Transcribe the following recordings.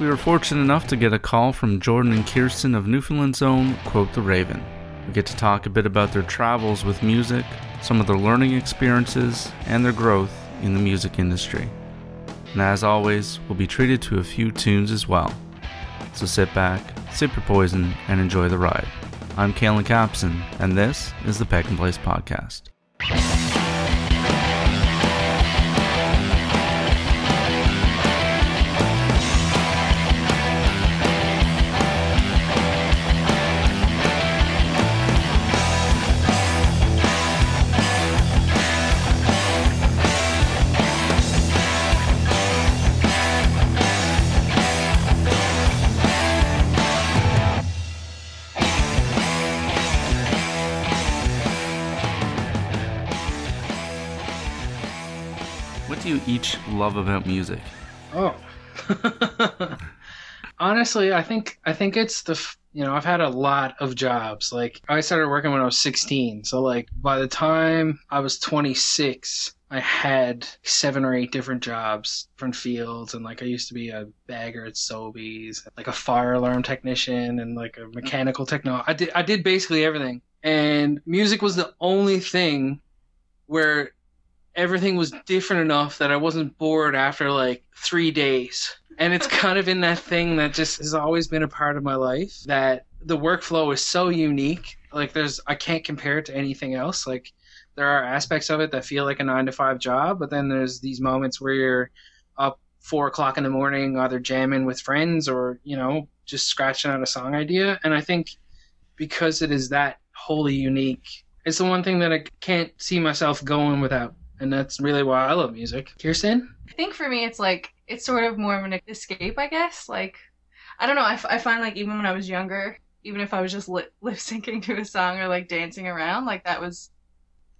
we were fortunate enough to get a call from Jordan and Kirsten of Newfoundland's own Quote the Raven. We get to talk a bit about their travels with music, some of their learning experiences, and their growth in the music industry. And as always, we'll be treated to a few tunes as well. So sit back, sip your poison, and enjoy the ride. I'm Kalen Capson, and this is the Peck and Place Podcast. Love about music? Oh. Honestly, I think I think it's the you know I've had a lot of jobs. Like I started working when I was 16, so like by the time I was 26, I had seven or eight different jobs, different fields, and like I used to be a bagger at Sobeys, like a fire alarm technician, and like a mechanical techno. I did I did basically everything, and music was the only thing where everything was different enough that I wasn't bored after like three days. And it's kind of in that thing that just has always been a part of my life that the workflow is so unique. Like there's, I can't compare it to anything else. Like there are aspects of it that feel like a nine to five job, but then there's these moments where you're up four o'clock in the morning, either jamming with friends or, you know, just scratching out a song idea. And I think because it is that wholly unique, it's the one thing that I can't see myself going without and that's really why I love music. Kirsten? I think for me, it's like it's sort of more of an escape, I guess. Like, I don't know. I, f- I find like even when I was younger, even if I was just lip lip syncing to a song or like dancing around, like that was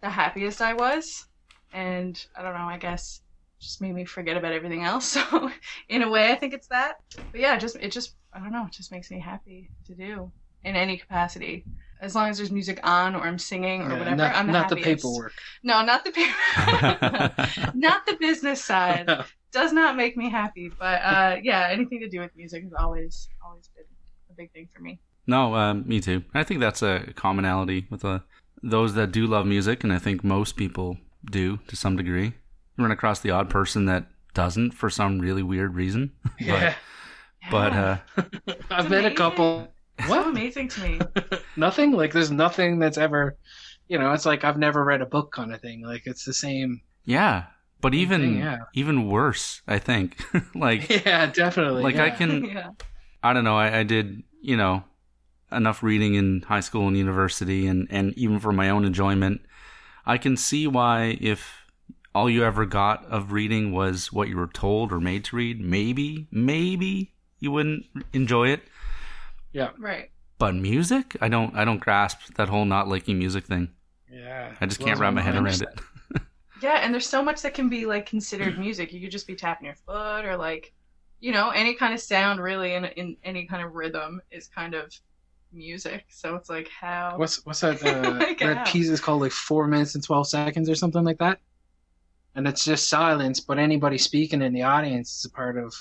the happiest I was. And I don't know. I guess just made me forget about everything else. So in a way, I think it's that. But yeah, just it just I don't know. It just makes me happy to do in any capacity. As long as there's music on or I'm singing or Yeah, whatever, not, I'm the not the paperwork. No, not the paper. not the business side. Does not make me happy. But uh, yeah, anything to do with music has always always been a big thing for me. No, um, me too. I think that's a commonality with uh, those that do love music, and I think most people do to some degree. You run across the odd person that doesn't for some really weird reason. but, yeah. but uh, I've met a amazing. Couple. So What? amazing to me. nothing? Like there's nothing that's ever you know, it's like I've never read a book kind of thing. Like it's the same yeah, but Same even thing, yeah. even worse, I think. like Yeah, definitely. like yeah. I can yeah. I don't know. I, I did, you know, enough reading in high school and university, and, and even for my own enjoyment. I can see why, if all you ever got of reading was what you were told or made to read, maybe, maybe you wouldn't enjoy it. Right. But music, I don't, I don't grasp that whole not liking music thing. Yeah. I just can't wrap my head around it. Yeah, and there's so much that can be like considered music. You could just be tapping your foot or like, you know, any kind of sound really in in any kind of rhythm is kind of music. So it's like how What's what's that uh, Like that how? piece is called like four minutes and twelve seconds or something like that? And it's just silence, but anybody speaking in the audience is a part of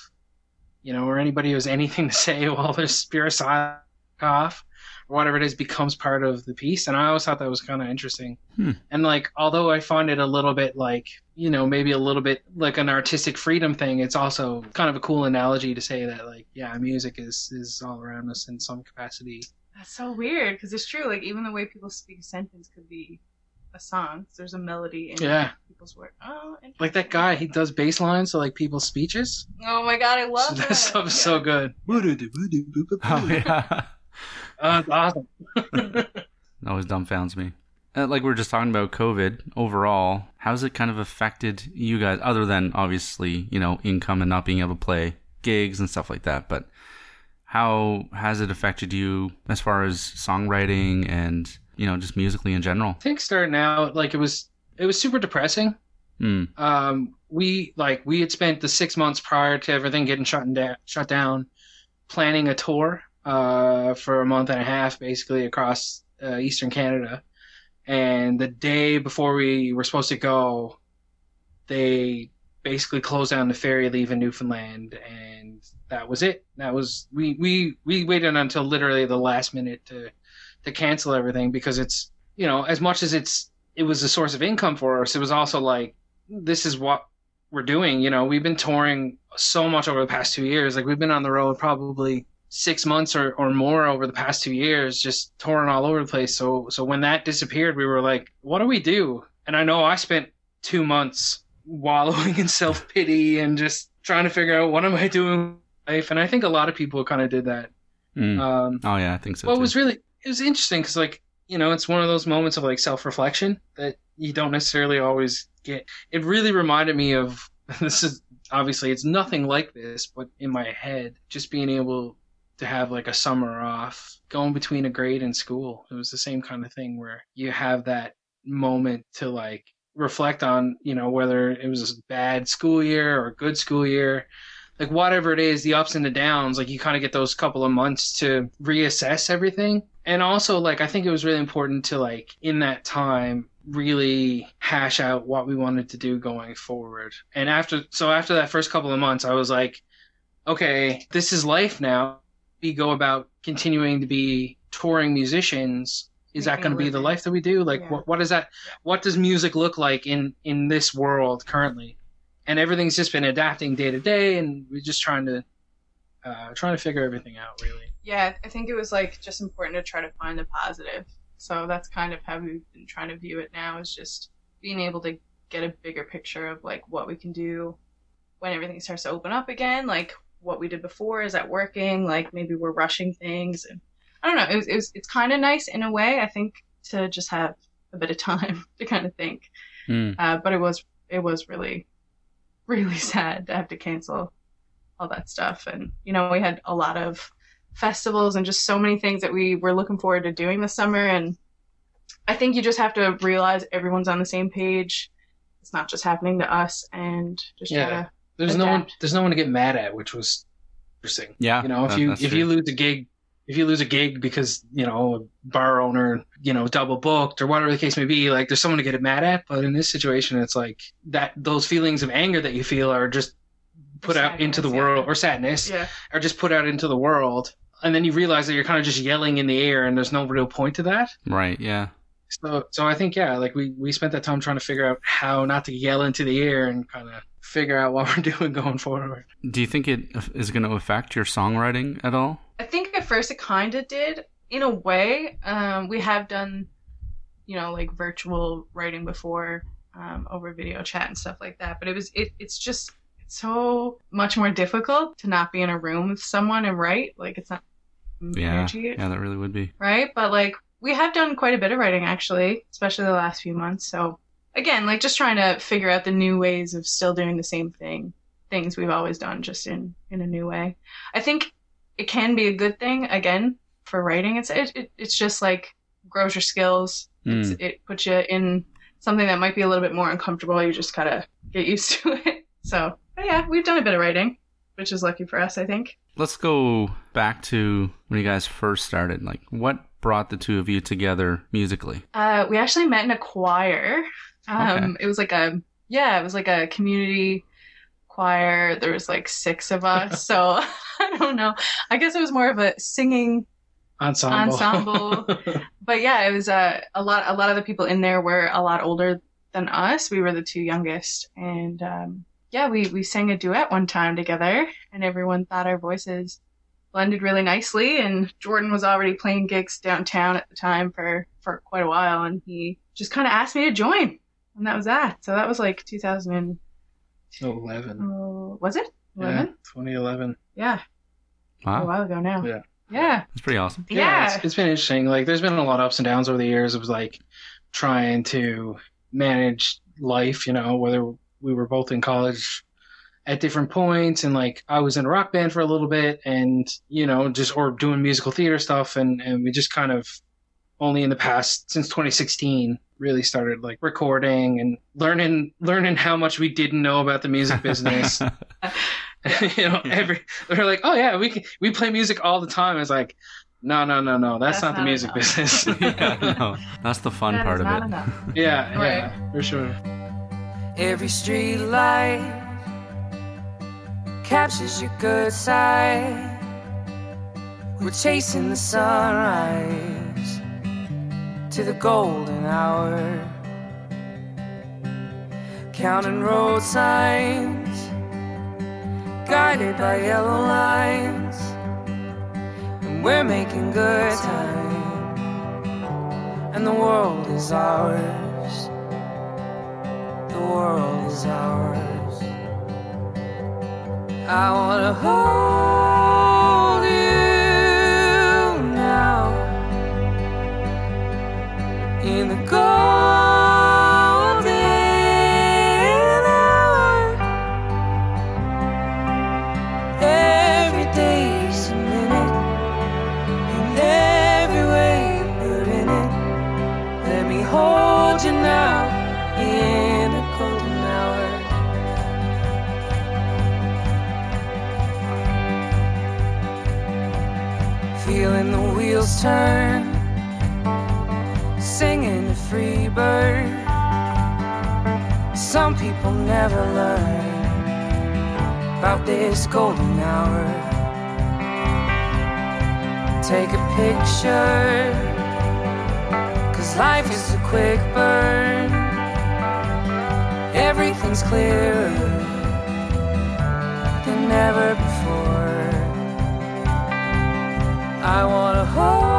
you know, or anybody who has anything to say while there's pure silence off or whatever it is becomes part of the piece. And I always thought that was kinda interesting. Hmm. And like although I find it a little bit like you know, maybe a little bit like an artistic freedom thing, it's also kind of a cool analogy to say that like, yeah, music is is all around us in some capacity. That's so weird because it's true. Like even the way people speak a sentence could be a song. There's a melody in Yeah. people's work. Oh, Like that guy, he does bass lines to like people's speeches. Oh my god, I love that that. stuff is so good. Oh yeah, Uh, it's awesome. that always dumbfounds me. Uh, like we are just talking about COVID overall, how's it kind of affected you guys? Other than obviously, you know, income and not being able to play gigs and stuff like that, but how has it affected you as far as songwriting and you know just musically in general? I think starting out, like it was, it was super depressing. Hmm. Um, we like we had spent the six months prior to everything getting shut down, shut down, planning a tour uh, for a month and a half, basically across uh, Eastern Canada. And the day before we were supposed to go, they basically closed down the ferry leaving Newfoundland, and that was it. That was we we we waited until literally the last minute to to cancel everything because it's you know as much as it's it was a source of income for us, it was also like this is what we're doing. You know, we've been touring so much over the past two years. Like we've been on the road probably six months or, or more over the past two years, just touring all over the place. So so when that disappeared, we were like, what do we do? And I know I spent two months wallowing in self pity and just trying to figure out what am I doing in life. And I think a lot of people kind of did that. Mm. Um, oh yeah, I think so. it too. was really it was interesting because like you know it's one of those moments of like self reflection that you don't necessarily always get. It really reminded me of this is obviously it's nothing like this, but in my head, just being able to have like a summer off, going between a grade and school. It was the same kind of thing where you have that moment to like reflect on, you know, whether it was a bad school year or a good school year. Like whatever it is, the ups and the downs, like you kind of get those couple of months to reassess everything. And also like I think it was really important to like in that time really hash out what we wanted to do going forward. And after so after that first couple of months I was like, okay, this is life now. We go about continuing to be touring musicians. Is that going to be the life that we do? Like, Yeah. what what is that? What does music look like in in this world currently? And everything's just been adapting day to day, and we're just trying to uh, trying to figure everything out. Really, Yeah, I think it was like just important to try to find the positive. So that's kind of how we've been trying to view it now is just being able to get a bigger picture of like what we can do when everything starts to open up again. Like what we did before is that working? Like maybe we're rushing things, and I don't know. It was, it was it's kind of nice in a way. I think to just have a bit of time to kind of think. Mm. Uh, but it was it was really really sad to have to cancel all that stuff and you know we had a lot of festivals and just so many things that we were looking forward to doing this summer and i think you just have to realize everyone's on the same page it's not just happening to us and just Yeah. try to there's no one there's no one to get mad at, which was interesting. Yeah, You know, if that- you if true. you lose a gig, if you lose a gig because you know a bar owner, you know, double booked or whatever the case may be, like there's someone to get it mad at. But in this situation, it's like that those feelings of anger that you feel are just put Or out into the sadness, world, yeah. or sadness, yeah are just put out into the world. And then you realize that you're kind of just yelling in the air, and there's no real point to that. right. Yeah. So, so I think yeah, like we we spent that time trying to figure out how not to yell into the air and kind of figure out what we're doing going forward. Do you think it is going to affect your songwriting at all? I think at first it kind of did in a way. Um, we have done, you know, like virtual writing before um, over video chat and stuff like that. But it was it, it's just it's so much more difficult to not be in a room with someone and write. Like it's not Yeah. energy, Yeah, that really would be. right? But like we have done quite a bit of writing actually, especially the last few months. So again, like just trying to figure out the new ways of still doing the same thing, things we've always done, just in in a new way. I think it can be a good thing again for writing. It's it, it it's just like grows your skills. It's, Mm. it puts you in something that might be a little bit more uncomfortable. You just gotta get used to it. So yeah, we've done a bit of writing, which is lucky for us, I think. Let's go back to when you guys first started. Like, what brought the two of you together musically? Uh, we actually met in a choir. Um, It was like a yeah, it was like a community choir. There was like six of us, so I don't know. I guess it was more of a singing. Ensemble. Ensemble. But yeah, it was uh, a lot. A lot of the people in there were a lot older than us. We were the two youngest, and um, yeah, we we sang a duet one time together, and everyone thought our voices blended really nicely. And Jordan was already playing gigs downtown at the time for for quite a while, and he just kind of asked me to join, and that was that. So that was like 2000. And, Oh, 11. uh, was it? Yeah, 2011. Yeah, Wow. a while ago now. Yeah. Yeah. It's pretty awesome. Yeah. it's, it's been interesting. Like, there's been a lot of ups and downs over the years. It was like trying to manage life, you know, whether we were both in college at different points and like I was in a rock band for a little bit and, you know, just or doing musical theater stuff and, and we just kind of only in the past since 2016 really started like recording and learning learning how much we didn't know about the music business. you know, every they're like, oh yeah, we can, we play music all the time. It's like, no, no, no, no, that's, That's not, the music enough. business. yeah, no, that's the fun That part of it. yeah, Right. yeah, for sure. Every street light captures your good side. We're chasing the sunrise to the golden hour, counting road signs, guided by yellow lines, and we're making good time, and the world is ours. The world is ours. I wanna hold in the golden hour. Every day's a minute, and every way you're in it. Let me hold you now in the golden hour. feeling the wheels turn, singing the free bird. Some people never learn about this golden hour. Take a picture, cause life is a quick burn. Everything's clearer than ever before. I wanna hold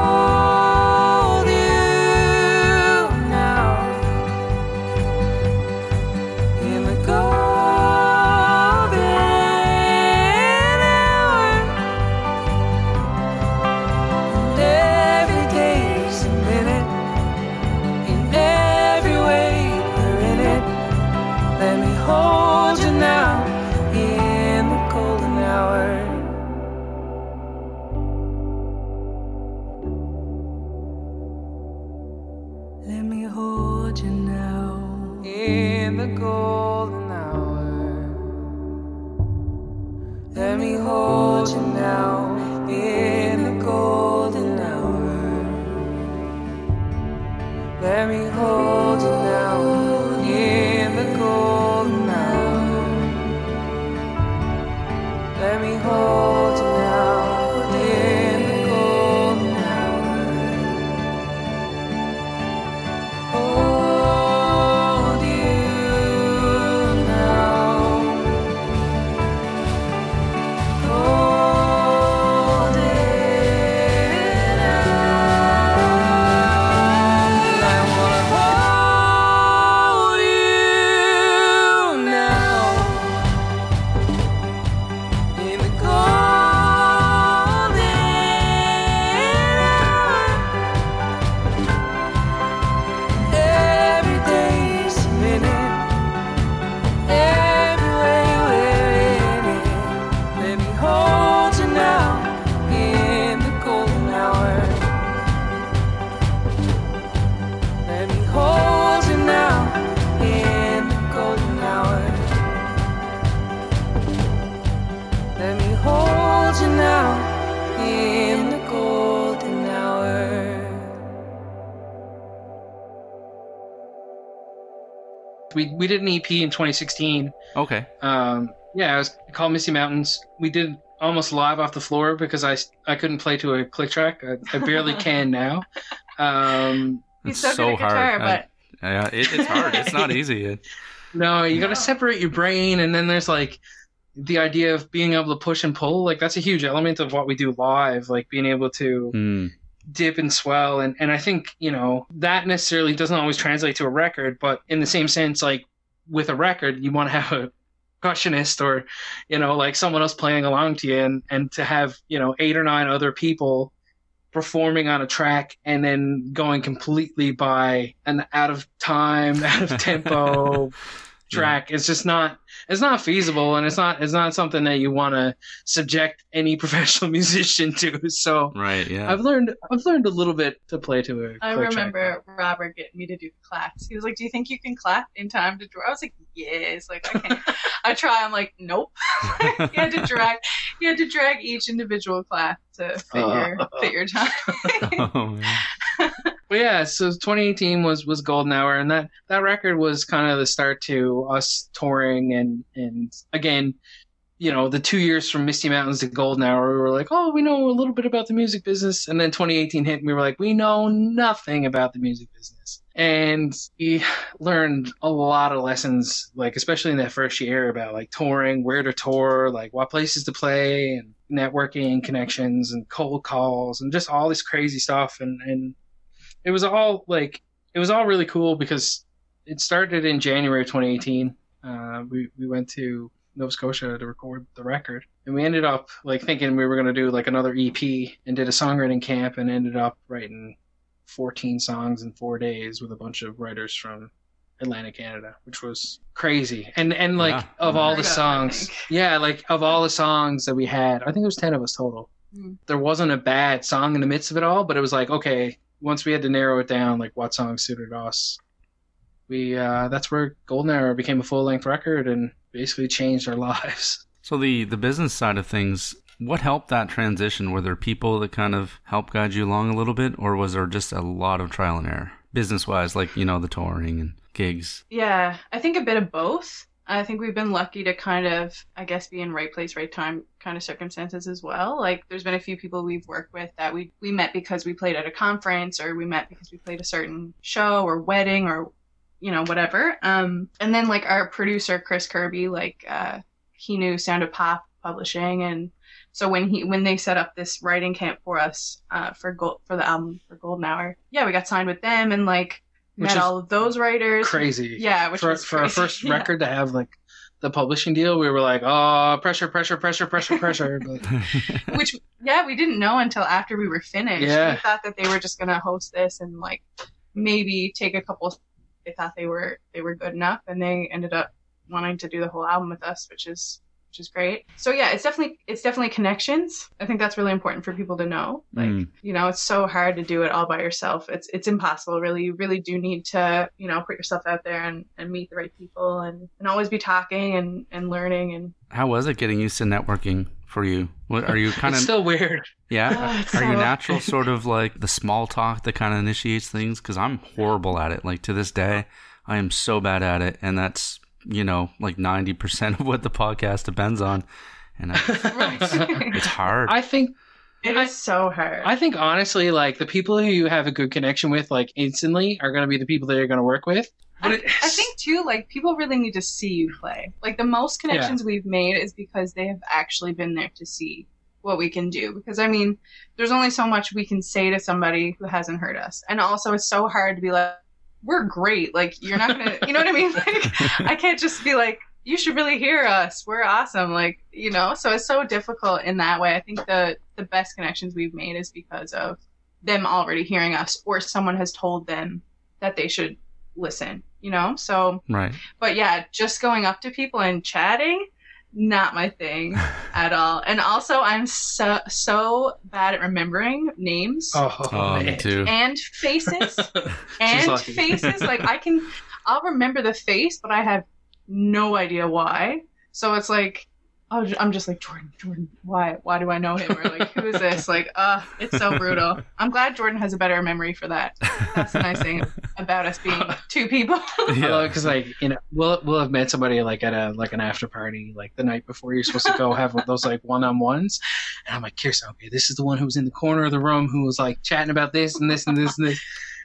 did an EP in 2016. Okay. Um, yeah, it was called Misty Mountains. We did almost live off the floor because I I couldn't play to a click track. I, I barely can now. Um, It's so, good at guitar, hard. I- Yeah, it, it's hard. It's not easy. It, no, you got No. to separate your brain, and then there's like the idea of being able to push and pull. Like that's a huge element of what we do live. Like being able to mm, dip and swell and and I think you know that necessarily doesn't always translate to a record but in the same sense like with a record you want to have a percussionist or you know like someone else playing along to you and and to have you know eight or nine other people performing on a track and then going completely by an out of time out of tempo track. It's just not it's not feasible and it's not it's not something that you want to subject any professional musician to so right. Yeah. I've learned I've learned a little bit to play to a. I click track. remember Robert getting me to do claps. He was like, "Do you think you can clap in time to draw?" I was like, "Yes." Like I can't. I try. I'm like, "Nope." you had to drag. You had to drag each individual clap to uh-huh. fit your fit your time. oh, man. But yeah, so 2018 was was Golden Hour, and that that record was kind of the start to us touring and and again you know, the two years from Misty Mountains to Golden Hour, we were like, oh, we know a little bit about the music business. And then 2018 hit, and we were like, we know nothing about the music business. And we learned a lot of lessons, like, especially in that first year about like touring, where to tour, like what places to play, and networking, connections, and cold calls, and just all this crazy stuff. And, and it was all like, it was all really cool because it started in January of 2018. Uh, we, we went to Nova Scotia to record the record. And we ended up like thinking we were going to do like another EP and did a songwriting camp and ended up writing 14 songs in 4 days with a bunch of writers from Atlantic Canada, which was crazy. And and like Yeah. of all the Unheard of, I songs, yeah, like of all the songs that we had, I think there was 10 of us total. Mm. There wasn't a bad song in the midst of it all, but it was like okay, once we had to narrow it down like what song suited us, we uh that's where Golden Hour became a full-length record and basically changed our lives. So the the business side of things, what helped that transition? Were there people that kind of helped guide you along a little bit, or was there just a lot of trial and error, business wise, like you know the touring and gigs? Yeah, I think a bit of both. I think we've been lucky to kind of, I guess, be in right place, right time kind of circumstances as well. Like, there's been a few people we've worked with that we we met because we played at a conference, or we met because we played a certain show or wedding, or you know whatever. Um, and then like our producer Chris Kirby, like uh, he knew Sound of Pop Publishing, and so when he when they set up this writing camp for us uh, for gold for the album for Golden Hour, yeah, we got signed with them and like Which met all of those writers. Crazy. Yeah, which for was for our first Yeah. record to have like the publishing deal, we were like, oh, pressure, pressure, pressure, pressure, pressure. But Which yeah, we didn't know until after we were finished. Yeah. We thought that they were just gonna host this and like maybe take a couple. They thought they were they were good enough, and they ended up wanting to do the whole album with us, which is which is great. So yeah, it's definitely it's definitely connections. I think that's really important for people to know. Like Mm. you know, it's so hard to do it all by yourself. It's it's impossible. Really, you really do need to you know put yourself out there and, and meet the right people and, and always be talking and, and learning and How was it getting used to networking for you? What are you kind of still weird. yeah? Oh, it's Are you natural, sort of like the small talk that kind of initiates things? Because I'm horrible at it. Like to this day, I am so bad at it, and that's you know like ninety percent of what the podcast depends on. And I, it's hard. I think it is so hard. I think honestly, like the people who you have a good connection with, like instantly, are going to be the people that you're going to work with. But I, I think too, like people really need to see you play. Like the most connections we've made is because they have actually been there to see what we can do. Because I mean, there's only so much we can say to somebody who hasn't heard us, and also it's so hard to be like, "We're great." Like you're not gonna, you know what I mean? Like I can't just be like, "You should really hear us. We're awesome." Like you know, so it's so difficult in that way. I think the the best connections we've made is because of them already hearing us, or someone has told them that they should listen, you know? So, right. but yeah, just going up to people and chatting, not my thing at all. And also, I'm so, so bad at remembering names oh, Oh, oh me too. and faces and lucky. faces. Like, I can, I'll remember the face, but I have no idea why. So it's like, oh, I'm just like, Jordan, Jordan, why, why do I know him? Or like, who is this? Like, uh, it's so brutal. I'm glad Jordan has a better memory for that. That's the nice thing about us being two people. Yeah. because like you know we'll we'll have met somebody like at a like an after party like the night before you're supposed to go have those like one on ones, and I'm like Kirsten, okay, this is the one who was in the corner of the room who was like chatting about this and this and this and this,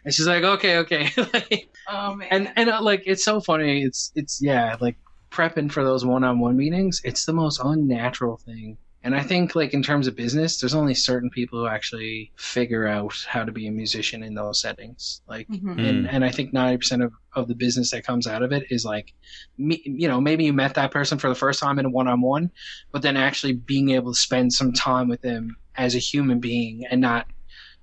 and she's like, okay, okay, Like, Oh man. and and uh, like it's so funny, it's it's yeah, like prepping for those one on one meetings, it's the most unnatural thing. And I think, like in terms of business, there's only certain people who actually figure out how to be a musician in those settings. Like, Mhm. and and I think ninety percent of, of the business that comes out of it is like, me, you know, maybe you met that person for the first time in a one on one, but then actually being able to spend some time with them as a human being and not,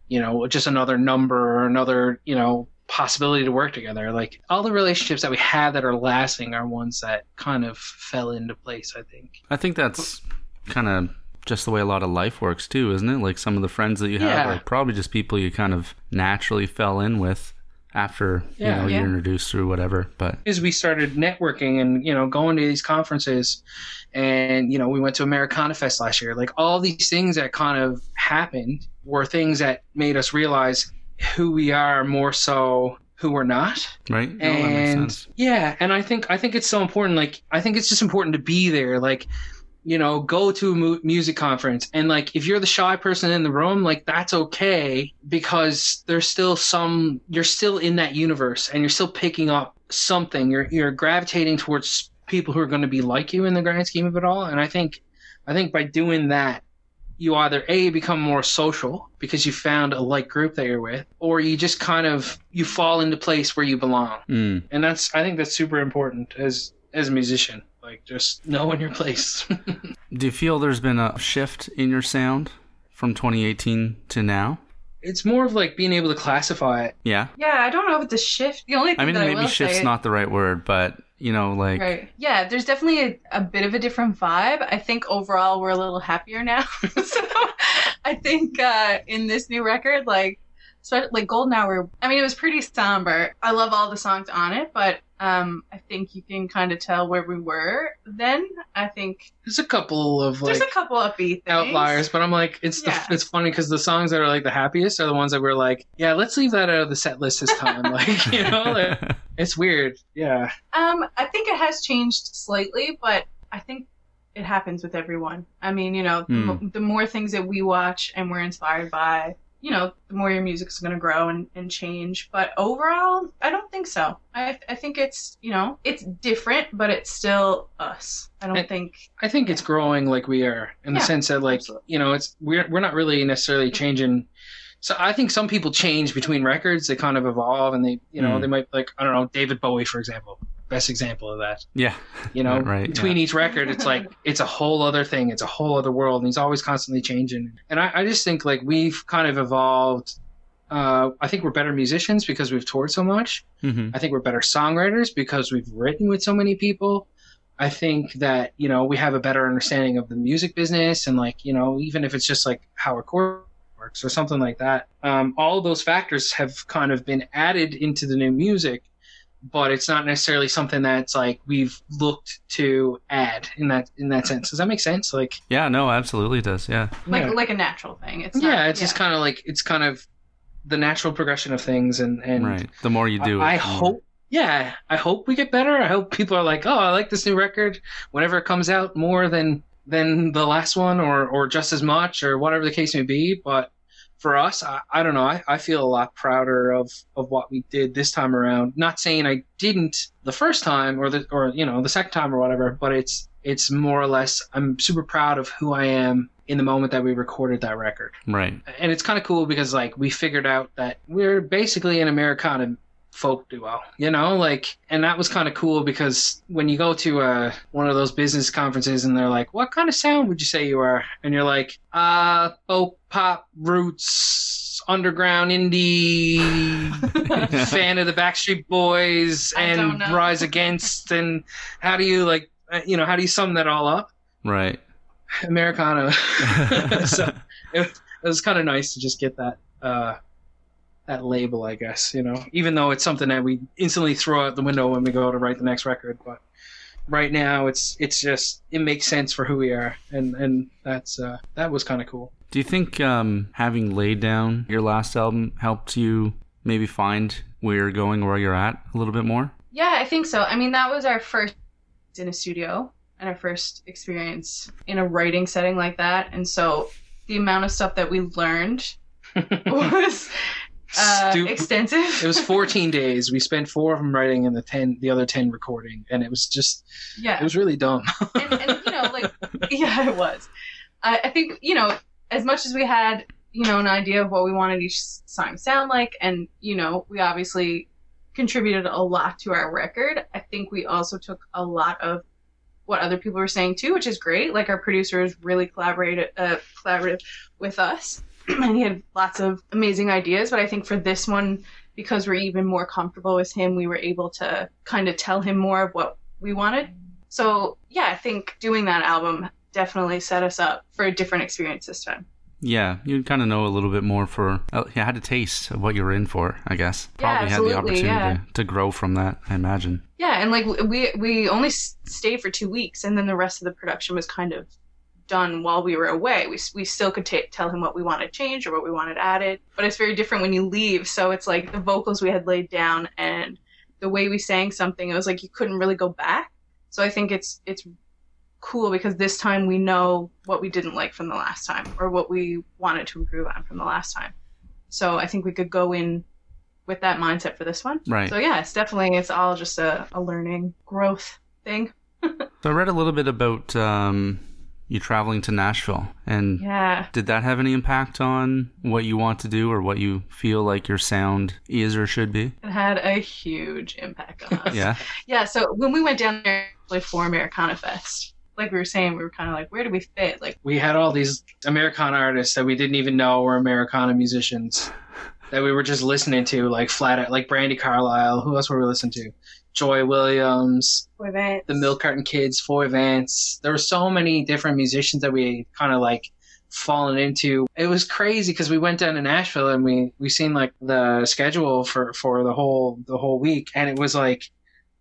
you know, just another number or another, you know, possibility to work together. Like all the relationships that we have that are lasting are ones that kind of fell into place. I think. I think that's kind of just the way a lot of life works too, isn't it? Like some of the friends that you have Yeah. are probably just people you kind of naturally fell in with after you know Yeah. you're introduced through whatever. But as we started networking and you know going to these conferences, and you know we went to Americana Fest last year. Like all these things that kind of happened were things that made us realize who we are more so who we're not. right, no, that makes and sense. yeah and i think i think it's so important like i think it's just important to be there like you know, go to a mu- music conference and like if you're the shy person in the room, like that's okay because there's still some you're still in that universe and you're still picking up something. You're you're gravitating towards people who are going to be like you in the grand scheme of it all. And I think I think by doing that you either a become more social because you found a like group that you're with or you just kind of you fall into place where you belong Mm. and that's i think that's super important as as a musician like just knowing your place Do you feel there's been a shift in your sound from 2018 to now? it's more of like being able to classify it Yeah. Yeah, I don't know if it's a shift. The only thing I mean, that I maybe will shift's say, not the right word, but you know, like, Right. Yeah, there's definitely a, a bit of a different vibe. I think overall we're a little happier now. so I think uh, in this new record, like, so, like Golden Hour, I mean, it was pretty somber. I love all the songs on it, but um, I think you can kind of tell where we were then. I think there's a couple of like there's a couple of things. outliers but i'm like it's Yeah. the, it's funny because the songs that are like the happiest are the ones that we're like yeah let's leave that out of the set list this time like you know like, it's weird yeah Um, I think it has changed slightly, but I think it happens with everyone. I mean, you know, the, Hmm. the more things that we watch and we're inspired by, you know, the more your music is going to grow and, and change. But overall, I don't think so. I, I think it's, you know, it's different, but it's still us. I don't And- think. i think it's growing like we are in the sense that like absolutely. you know it's we're, we're not really necessarily changing so i think some people change between records they kind of evolve and they you know Hmm. they might like i don't know david bowie for example best example of that. Yeah, you know Right, between each record it's like it's a whole other thing. It's a whole other world and he's always constantly changing. And i, I just think like we've kind of evolved uh, i think we're better musicians because we've toured so much. Hmm i think we're better songwriters because we've written with so many people. I think that you know we have a better understanding of the music business and like you know even if it's just like how a chord works or something like that. Um, all of those factors have kind of been added into the new music but it's not necessarily something that's like we've looked to add in that in that sense. Does that make sense? Like, yeah, no, absolutely does. Yeah, Like, yeah, like a natural thing. It's yeah not, it's just kind of like it's kind of the natural progression of things, and and right. The more you do, I, I it, the more- hope. Yeah, I hope we get better. I hope people are like, "Oh, I like this new record." Whenever it comes out, more than than the last one, or or just as much, or whatever the case may be. But for us, I, I don't know. I, I feel a lot prouder of of what we did this time around. Not saying I didn't the first time, or the or you know the second time or whatever, but it's it's more or less. I'm super proud of who I am in the moment that we recorded that record right. and it's kind of cool because like we figured out that we're basically an Americana folk duo, you know, like, and that was kind of cool because when you go to uh, one of those business conferences and they're like, "What kind of sound would you say you are?" and you're like, "Uh, folk pop roots." Underground indie fan of the Backstreet Boys and. Rise Against, and how do you like, uh, you know, how do you sum that all up? Right. Americana. so it, it was kind of nice to just get that uh, that label, I guess. You know, even though it's something that we instantly throw out the window when we go to write the next record, but right now it's it's just it makes sense for who we are, and and that's uh, that was kind of cool. Do you think um, having laid down your last album helped you maybe find where you're going, where you're at a little bit more? Yeah, I think so. I mean, that was our first in a studio and our first experience in a writing setting like that. And so the amount of stuff that we learned was uh, Stu- extensive. it was 14 days. We spent four of them writing and the 10 the other 10 recording, and it was just yeah, it was really dumb. and, and, you know, like, yeah, it was. I, I think, you know, as much as we had, you know, an idea of what we wanted each song to sound like, and, you know, we obviously contributed a lot to our record, I think we also took a lot of what other people were saying too, which is great. Like our producers really collaborated, uh, collaborative with us, and he had lots of amazing ideas. But I think for this one, because we're even more comfortable with him, we were able to kind of tell him more of what we wanted. So yeah, I think doing that album definitely set us up for a different experience this time. Yeah, you'd kind of know a little bit more for. Uh, you had a taste of what you were in for, I guess. Yeah, Probably had the opportunity yeah. to, to grow from that, I imagine. Yeah, and like we we only s- stayed for two weeks, and then the rest of the production was kind of done while we were away. We we still could ta tell him what we wanted changed or what we wanted added, but it's very different when you leave. So it's like the vocals we had laid down and the way we sang something, it was like you couldn't really go back. So I think it's it's cool because this time we know what we didn't like from the last time or what we wanted to improve on from the last time. So I think we could go in with that mindset for this one. Right. So yeah, it's definitely it's all just a, a learning growth thing. So I read a little bit about um, you traveling to Nashville, and Yeah. did that have any impact on what you want to do or what you feel like your sound is or should be? It had a huge impact on us. Yeah. Yeah, so when we went down there like, for Americana Fest, like we were saying, we were kind of like, where do we fit? Like, we had all these Americana artists that we didn't even know were Americana musicians that we were just listening to, like flat out, like Brandi Carlile. Who else were we listening to? Joy Williams, the Milk Carton Kids, Foy Vance. There were so many different musicians that we kind of like fallen into. It was crazy because we went down to Nashville and we we seen like the schedule for for the whole the whole week, and it was like.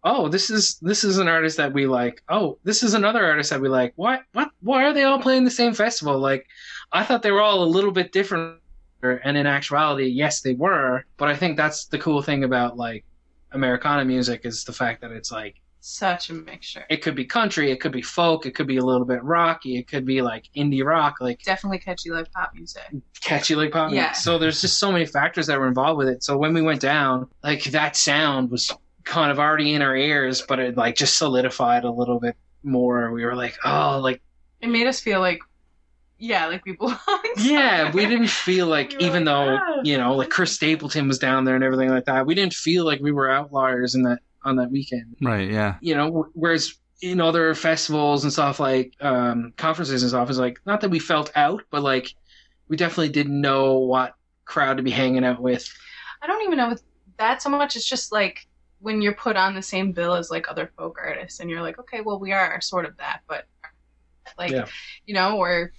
Oh, this is this is an artist that we like. Oh, this is another artist that we like. What what why are they all playing the same festival? Like I thought they were all a little bit different and in actuality, yes they were, but I think that's the cool thing about like Americana music is the fact that it's like such a mixture. it could be country, it could be folk, it could be a little bit rocky, it could be like indie rock, like Definitely catchy like pop music. catchy like pop. Yeah. So there's just so many factors that were involved with it. So when we went down, like that sound was kind of already in our ears, but it like just solidified a little bit more. We were like, oh, like It made us feel like, yeah, like we belong. yeah, we didn't feel like We even like, though "Ah." you know like Chris Stapleton was down there and everything like that, we didn't feel like we were outliers in that on that weekend. Right. Yeah. you know, whereas in other festivals and stuff like um, conferences and stuff, is like not that we felt out, but like we definitely didn't know what crowd to be hanging out with. I don't even know if that so much. It's just like when you're put on the same bill as like other folk artists, and you're like, okay, well, we are sort of that, but like, Yeah. you know, or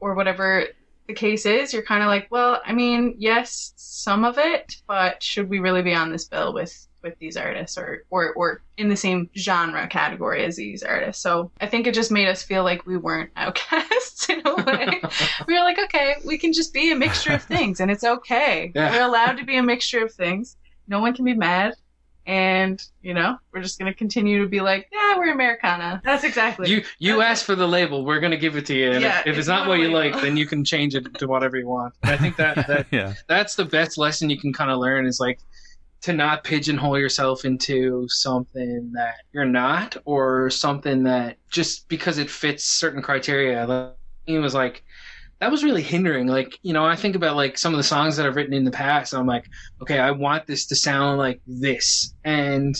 or whatever the case is, you're kind of like, well, I mean, yes, some of it, but should we really be on this bill with with these artists or or or in the same genre category as these artists? So I think it just made us feel like we weren't outcasts in a way. we were like, okay, we can just be a mixture of things, and it's okay. Yeah. We're allowed to be a mixture of things. No one can be mad. And you know, we're just gonna continue to be like, yeah, we're Americana. That's exactly. You you asked for the label, we're gonna give it to you. And Yeah, if, if if it's not what a you label. like, then you can change it to whatever you want. And I think that, that yeah. that's the best lesson you can kind of learn is like to not pigeonhole yourself into something that you're not or something that just because it fits certain criteria like, it was like that was really hindering like you know i think about like some of the songs that i've written in the past and i'm like okay i want this to sound like this. And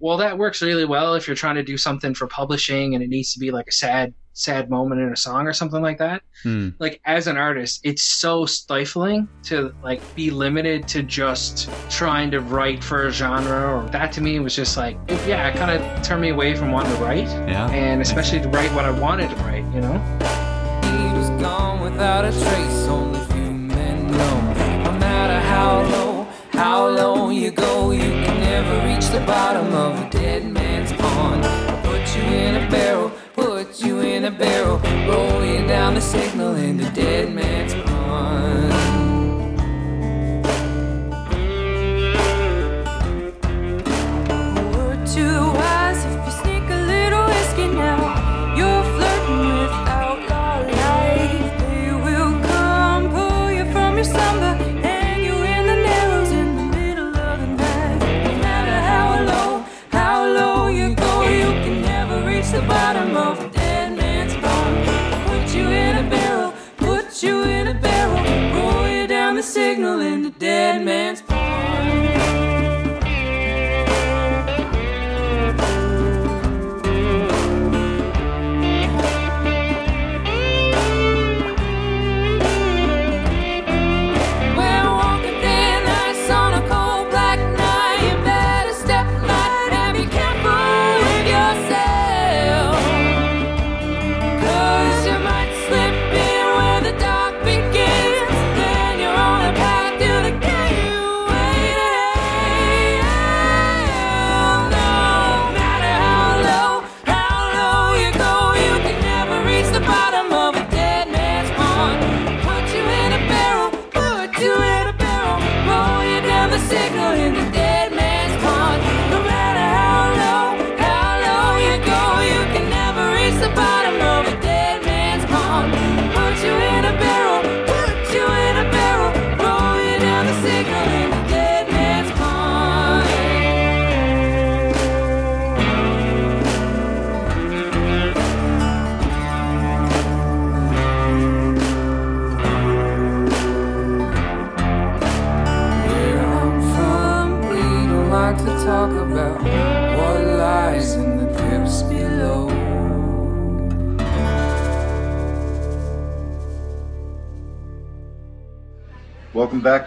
well that works really well if you're trying to do something for publishing and it needs to be like a sad sad moment in a song or something like that. Hmm. like as an artist it's so stifling to like be limited to just trying to write for a genre or that to me was just like it, yeah it kind of turned me away from wanting to write. Yeah. and especially to write what i wanted to write you know? He was gone without a trace, only few men know. No matter how low, how low you go, you can never reach the bottom of a dead man's pond. Put you in a barrel, put you in a barrel, roll you down the signal into dead man's pond. Too wise if you sneak a little whiskey now.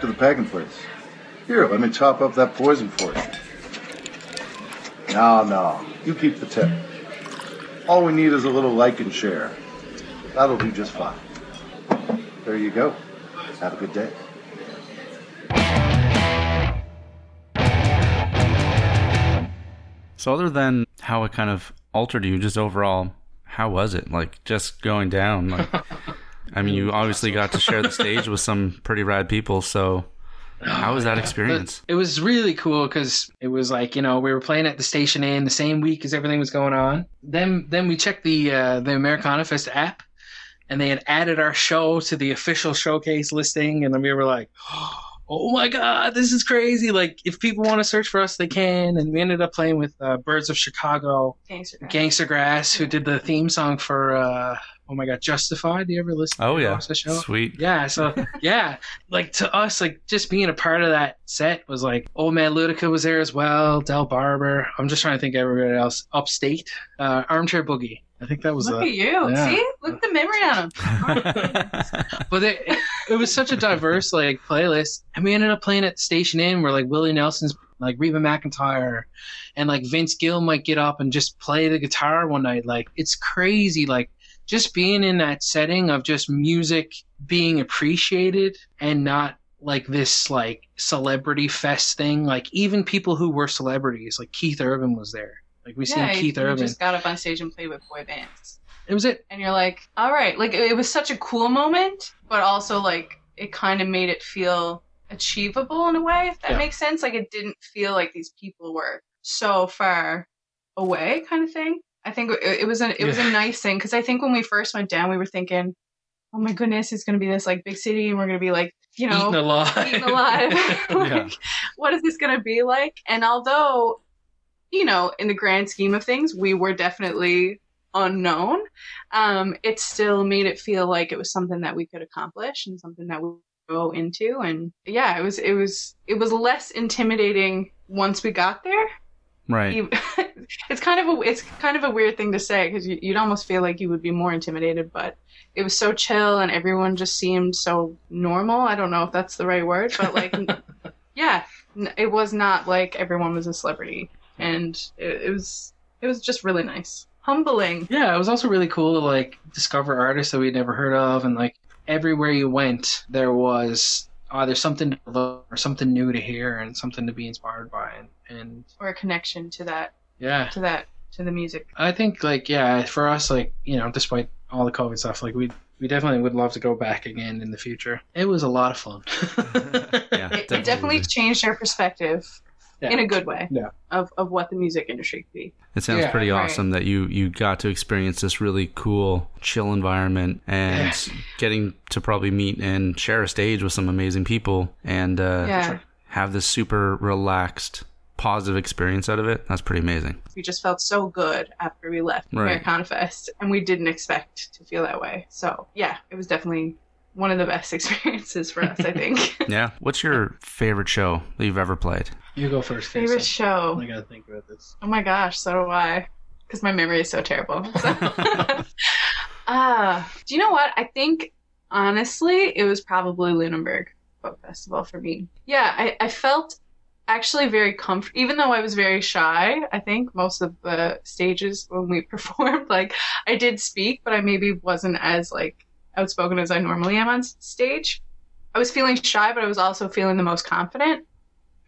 Back to the packing Place. Here, let me chop up that poison for you. No, no, you keep the tip. All we need is a little like and share. That'll do just fine. There you go. Have a good day. So, other than how it kind of altered you, just overall, how was it? Like, just going down? Like, I mean, you obviously got to share the stage with some pretty rad people. So, how was that experience? It was really cool because it was like you know we were playing at the Station Inn the same week as everything was going on. Then then we checked the uh, the Americana Fest app, and they had added our show to the official showcase listing, and then we were like. Oh my God, this is crazy! Like, if people want to search for us, they can. And we ended up playing with uh, Birds of Chicago, Gangster. Grass. Gangstagrass, who did the theme song for uh, oh my God, Justified. Do you ever listen? Oh to yeah, watch the show? sweet. Yeah, so yeah, like to us, like just being a part of that set was like Old Man Luedecke was there as well, Del Barber. I'm just trying to think of everybody else. Upstate, uh, Armchair Boogie. I think that was Look the. at you. yeah. See? Look at the memory on him. But it, it was such a diverse like playlist, and we ended up playing at the Station Inn where like Willie Nelson's like Reba McEntire, and like Vince Gill might get up and just play the guitar one night. Like it's crazy. Like just being in that setting of just music being appreciated and not like this like celebrity fest thing. Like even people who were celebrities, like Keith Urban was there. Like we yeah, seen Keith you Urban. just got up on stage and played with boy bands. It was it. and you're like, all right, like it, it was such a cool moment, but also like it kind of made it feel achievable in a way, if that Yeah. makes sense. Like it didn't feel like these people were so far away, kind of thing. I think it, it was a it was a nice thing because I think when we first went down, we were thinking, oh my goodness, it's gonna be this like big city, and we're gonna be like, you know, Eaten alive. eaten alive. like, Yeah. what is this going to be like? And although, you know, in the grand scheme of things, we were definitely unknown, um, it still made it feel like it was something that we could accomplish and something that we would go into. And yeah, it was, it was, it was less intimidating once we got there. Right. You- it's kind of a, it's kind of a weird thing to say because you, you'd almost feel like you would be more intimidated, but it was so chill and everyone just seemed so normal. I don't know if that's the right word, but like, yeah, it was not like everyone was a celebrity, and it, it was it was just really nice, humbling. Yeah, it was also really cool to like discover artists that we'd never heard of, and like everywhere you went, there was either something to look or something new to hear and something to be inspired by, and, and Or a connection to that yeah, to that to the music. I think like yeah, for us, like you know, despite all the COVID stuff, like we we definitely would love to go back again in the future. It was a lot of fun. Yeah, It, it definitely changed our perspective Yeah. in a good way Yeah. of, of what the music industry could be. It sounds Yeah, pretty right. awesome that you you got to experience this really cool, chill environment and getting to probably meet and share a stage with some amazing people and uh, yeah, have this super relaxed, positive experience out of it. That's pretty amazing. we just felt so good after we left Right. Americana Fest, and we didn't expect to feel that way. So yeah, it was definitely one of the best experiences for us. I think. Yeah. What's your favorite show that you've ever played? you go first. Favorite Casey. show. I gotta think about this. Oh my gosh, so do I. Because my memory is so terrible. So- Ah, do you know what? I think honestly, it was probably Lunenburg Folk Festival for me. Yeah, I, I felt actually very comfortable, even though I was very shy. I think most of the stages when we performed, like I did speak, but I maybe wasn't as like outspoken as I normally am on stage. I was feeling shy, but I was also feeling the most confident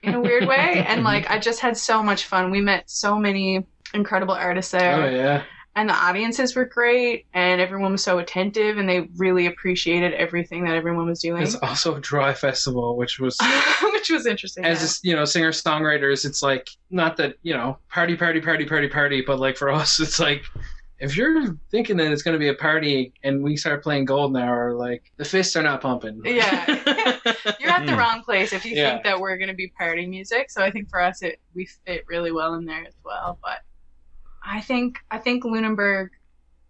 in a weird way. and like I just had so much fun. We met so many incredible artists there Oh yeah. And the audiences were great and everyone was so attentive and they really appreciated everything that everyone was doing It's also a dry festival, which was which was interesting as yeah. a, you know singer songwriters it's like not that you know party party party party party but like for us it's like if you're thinking that it's going to be a party and we start playing golden hour like the fists are not pumping Yeah. you're at the Hmm. wrong place if you Yeah. think that we're going to be party music so i think for us it we fit really well in there as well but i think i think lunenburg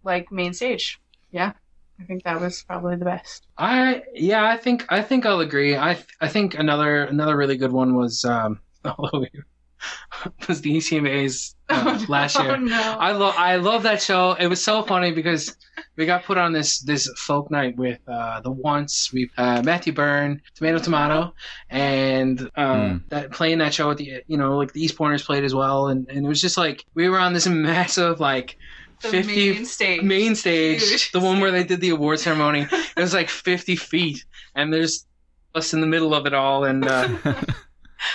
like main stage. Yeah. I think that was probably the best. I yeah i think i think i'll agree. I i think another another really good one was um we, was the ecma's uh, last oh year no I love I love that show. It was so funny because we got put on this this folk night with uh, the once we uh, Matthew Byrne, Tomato Tomato, and uh, Hmm. that playing that show with the you know like the East Pointers played as well, and, and it was just like we were on this massive like The 50 main stage. main stage, Huge. the one where they did the award ceremony. It was like 50 feet, and there's us in the middle of it all, and uh,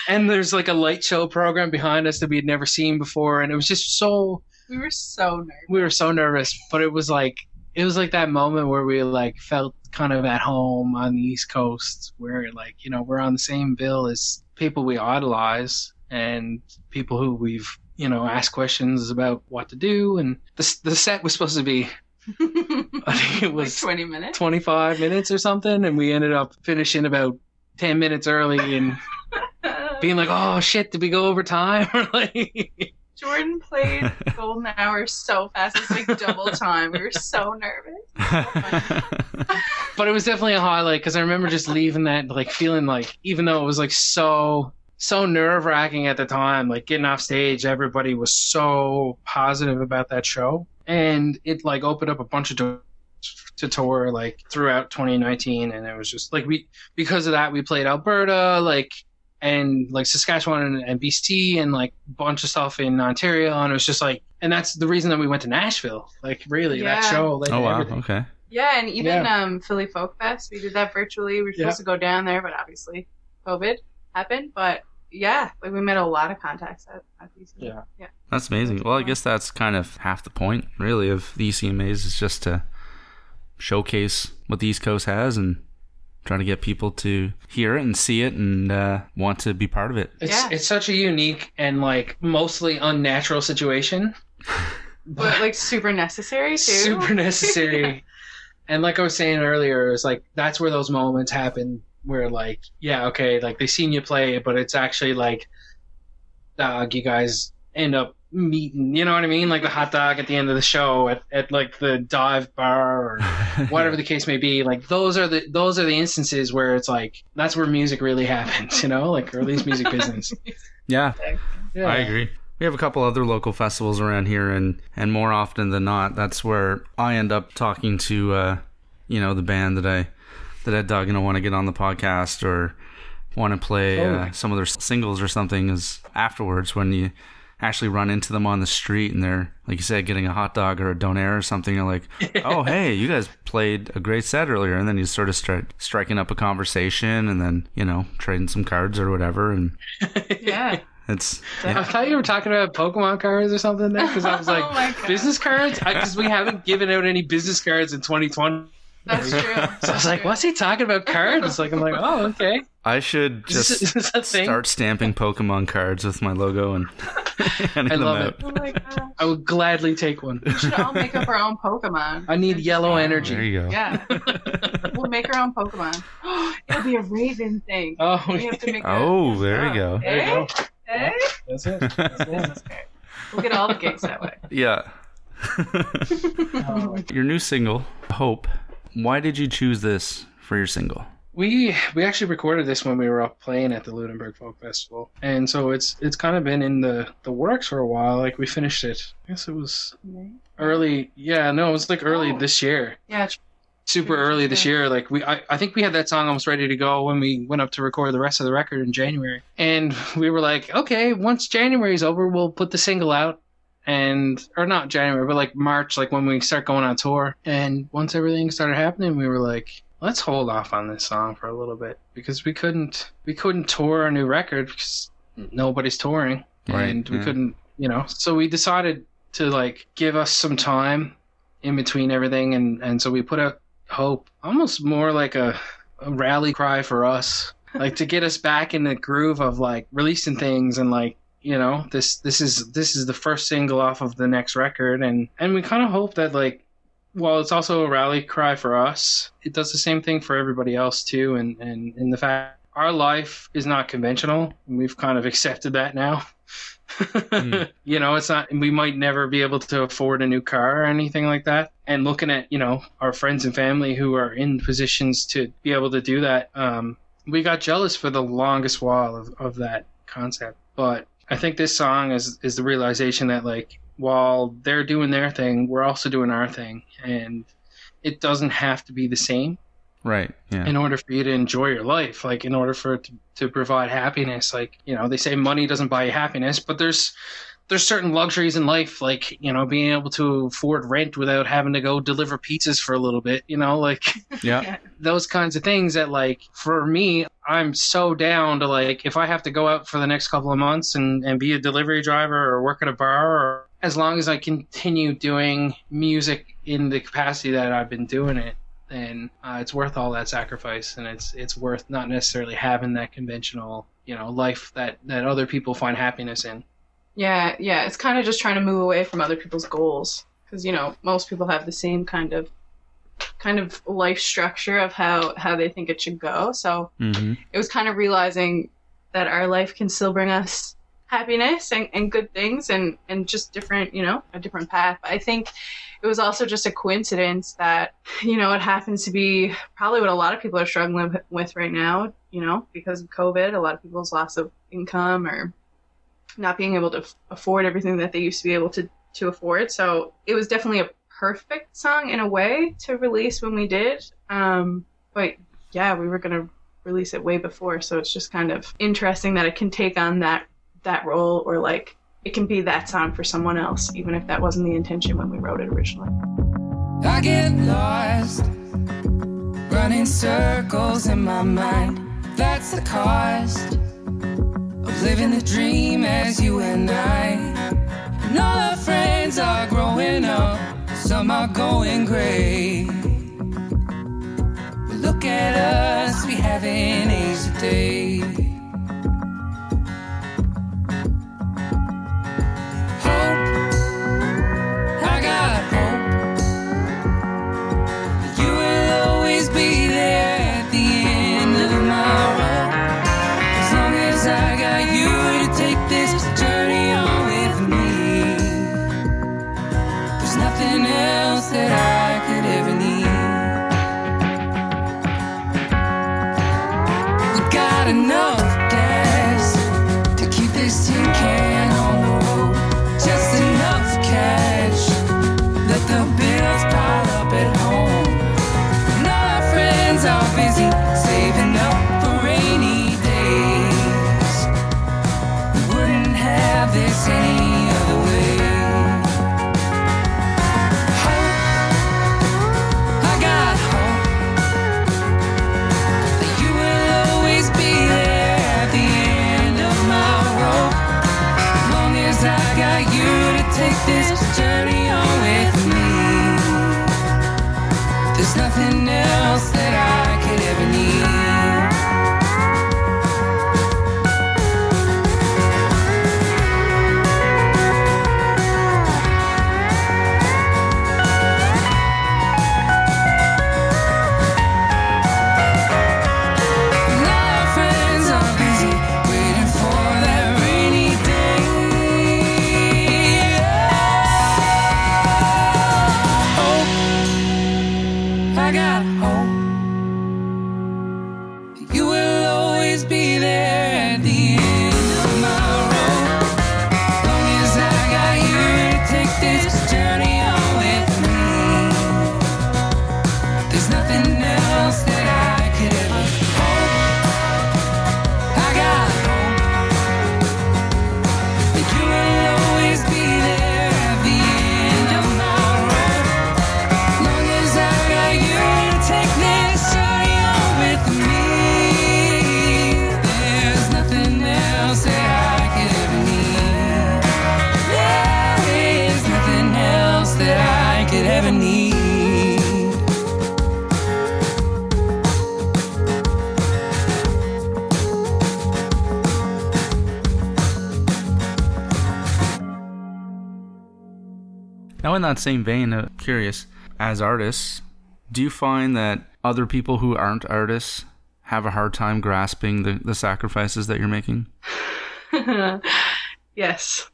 and there's like a light show program behind us that we had never seen before, and it was just so We were so nervous. we were so nervous, but it was like it was like that moment where we like felt kind of at home on the East Coast, where like you know we're on the same bill as people we idolize and people who we've you know asked questions about what to do, and the the set was supposed to be I think it was like 20 minutes. 25 minutes or something, and we ended up finishing about 10 minutes early and being like, oh shit, did we go over time? like, Jordan played Golden Hour so fast. It's like double time. We were so nervous. but it was definitely a highlight because I remember just leaving that, like feeling like, even though it was like so, so nerve wracking at the time, like getting off stage, everybody was so positive about that show. And it like opened up a bunch of doors to tour like throughout 2019 and it was just like we because of that we played alberta like and like saskatchewan and, and bc and like a bunch of stuff in ontario and it was just like and that's the reason that we went to nashville like really that show like oh wow. everything. Okay. Yeah, and even Yeah. um, Philly Folk Fest, we did that virtually. We were Yeah. supposed to go down there, but obviously COVID happened. But yeah, like we made a lot of contacts at, at these. Yeah. yeah. That's amazing. Well, I guess that's kind of half the point, really, of the ECMAs is just to showcase what the East Coast has and try to get people to hear it and see it and uh, want to be part of it. it's Yeah. it's such a unique and like mostly unnatural situation But like super necessary too. super necessary. and like I was saying earlier, it's like that's where those moments happen where like, yeah, okay, like they've seen you play, but it's actually like, dog, you guys end up meeting, you know what I mean? Like the hot dog at the end of the show at, at like the dive bar or whatever the case may be. Like those are the those are the instances where it's like that's where music really happens, you know, like or at least music business. Yeah, Yeah. I agree. We have a couple other local festivals around here, and and more often than not, that's where I end up talking to, uh, you know, the band that I that I dug and I want to get on the podcast or want to play uh, some of their singles or something. Is afterwards when you actually run into them on the street and they're like you said, getting a hot dog or a donair or something. You're like, oh hey, you guys played a great set earlier, and then you sort of start striking up a conversation, and then you know trading some cards or whatever, and Yeah. it's I thought you were talking about Pokemon cards or something there because I was like, Oh business cards? Because we haven't given out any business cards in 2020. That's true. So I was like, what's he talking about cards? Like, I'm like, oh, okay. I should Is just this- is this a start stamping Pokemon cards with my logo and handing I them love out. it. Oh my gosh. I would gladly take one. We should all make up our own Pokemon. I need yellow energy. There you go. Yeah. We'll make our own Pokemon. It'll be a Raven thing. Oh, We have to make a- Oh, there you go. there you go. Eh? That's it. That's it. We'll get all the gigs that way. Yeah. Oh, your new single, Hope. Why did you choose this for your single? we we actually recorded this when we were up playing at the Lunenburg Folk Festival, and so it's it's kind of been in the the works for a while. Like we finished it. I guess it was early. Yeah, no, it was like early Oh. this year. Yeah. super early this year. Like we, I, I think we had that song almost ready to go when we went up to record the rest of the record in January. And we were like, okay, once January's over, we'll put the single out. And or not January, but like March, like when we start going on tour. And once everything started happening, we were like, let's hold off on this song for a little bit because we couldn't, we couldn't tour our new record because nobody's touring, Right, and we yeah. couldn't, you know. So we decided to like give us some time in between everything, and and so we put out hope almost more like a, a rally cry for us like to get us back in the groove of like releasing things and like you know this this is this is the first single off of the next record. And and we kind of hope that like while it's also a rally cry for us it does the same thing for everybody else too. And and in the fact our life is not conventional and we've kind of accepted that now. Mm. you know it's not we might never be able to afford a new car or anything like that. And looking at you know our friends and family who are in positions to be able to do that um, we got jealous for the longest while of, of that concept. But i think this song is is the realization that like while they're doing their thing we're also doing our thing and it doesn't have to be the same Right. Yeah. in order for you to enjoy your life like in order for it to, to provide happiness like you know they say money doesn't buy you happiness but there's there's certain luxuries in life like you know being able to afford rent without having to go deliver pizzas for a little bit you know like yeah. those kinds of things that like for me i'm so down to like if i have to go out for the next couple of months and, and be a delivery driver or work at a bar or as long as i continue doing music in the capacity that i've been doing it then uh, it's worth all that sacrifice and it's it's worth not necessarily having that conventional you know life that that other people find happiness in Yeah, yeah. It's kind of just trying to move away from other people's goals because you know most people have the same kind of kind of life structure of how how they think it should go. So hmm it was kind of realizing that our life can still bring us happiness and, and good things and and just different you know a different path i think it was also just a coincidence that you know it happens to be probably what a lot of people are struggling with right now you know because of covid a lot of people's loss of income or not being able to afford everything that they used to be able to to afford. So it was definitely a perfect song in a way to release when we did. Um but yeah we were gonna release it way before. So it's just kind of interesting that it can take on that that role or like it can be that song for someone else even if that wasn't the intention when we wrote it originally. I get lost, running circles in my mind. That's the cost of living the dream as you and I. And all our friends are growing up, some are going gray. But look at us, we haven't aged a day. That same vein, uh, curious, as artists, do you find that other people who aren't artists have a hard time grasping the, the sacrifices that you're making? yes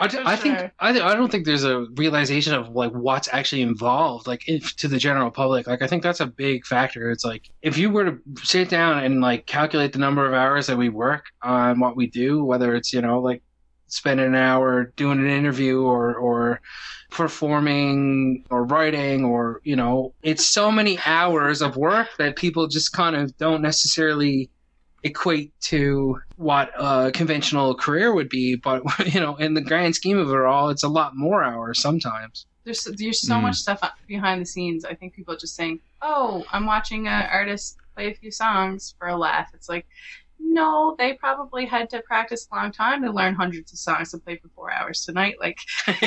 I, d- For I think sure. I, th- I don't think there's a realization of like what's actually involved like if, to the general public like i think that's a big factor it's like if you were to sit down and like calculate the number of hours that we work on what we do whether it's you know like spending an hour doing an interview or or performing or writing or you know it's so many hours of work that people just kind of don't necessarily equate to what a conventional career would be but you know in the grand scheme of it all it's a lot more hours sometimes there's there's so Mm. much stuff behind the scenes. I think people just saying, "Oh, I'm watching an artist play a few songs for a laugh." It's like, no, they probably had to practice a long time to learn hundreds of songs to play for four hours tonight. Like, not,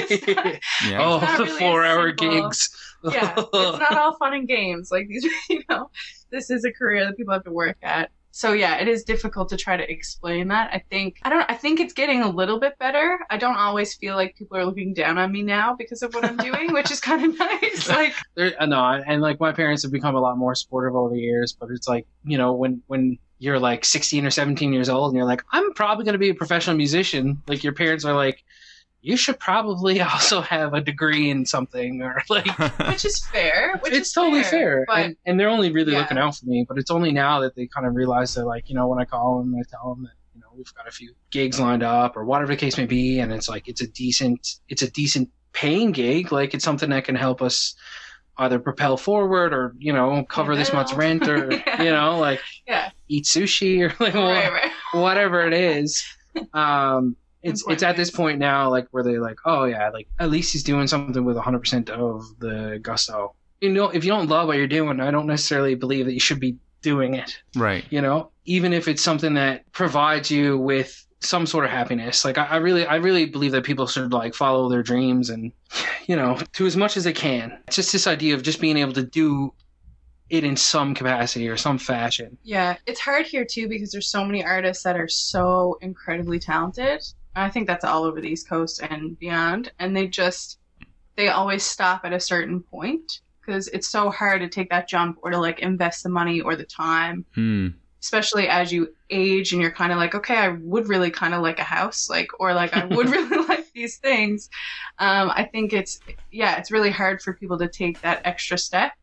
Yeah. oh not the four hour simple. gigs yeah, it's not all fun and games. Like these, you know, this is a career that people have to work at. So yeah, it is difficult to try to explain that. I think I don't. I think it's getting a little bit better. I don't always feel like people are looking down on me now because of what I'm doing, which is kind of nice. Like there, no, and like my parents have become a lot more supportive over the years. But it's like you know when when you're like 16 or 17 years old and you're like, I'm probably going to be a professional musician. Like your parents are like, you should probably also have a degree in something or like. which is fair. Which it's is totally fair, But and, and they're only really Yeah. looking out for me. But it's only now that they kind of realize that, like, you know, when I call them, I tell them that you know we've got a few gigs lined up or whatever the case may be, and it's like it's a decent, it's a decent paying gig. Like it's something that can help us either propel forward or you know cover this month's rent or Yeah. you know like yeah, eat sushi or like right, right. whatever it is. Um, it's it's at this point now like where they're like, oh yeah, like at least he's doing something with 100 percent of the gusto. You know, if you don't love what you're doing, I don't necessarily believe that you should be doing it. right. You know, even if it's something that provides you with some sort of happiness. Like I, I really, I really believe that people should like follow their dreams and, you know, to as much as they can. It's just this idea of just being able to do it in some capacity or some fashion. Yeah, it's hard here too because there's so many artists that are so incredibly talented. I think that's all over the East Coast and beyond, and they just they always stop at a certain point because it's so hard to take that jump or to like invest the money or the time, Hmm. especially as you age and you're kind of like, okay, I would really kind of like a house, like or like I would really like these things. Um, I think it's yeah, it's really hard for people to take that extra step